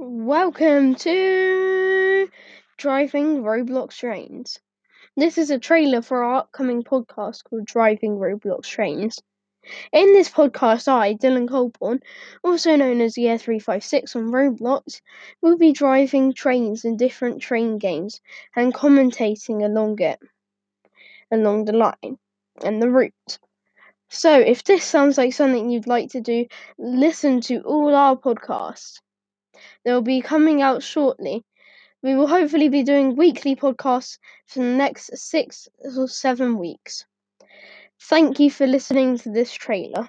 Welcome to Driving Roblox Trains. This is a trailer for our upcoming podcast called Driving Roblox Trains. In this podcast, I, Dylan Colborne, also known as Year 356 on Roblox, will be driving trains in different train games and commentating along it, along the line and the route. So, if this sounds like something you'd like to do, listen to all our podcasts. They'll be coming out shortly. We will hopefully be doing weekly podcasts for the next six or seven weeks. Thank you for listening to this trailer.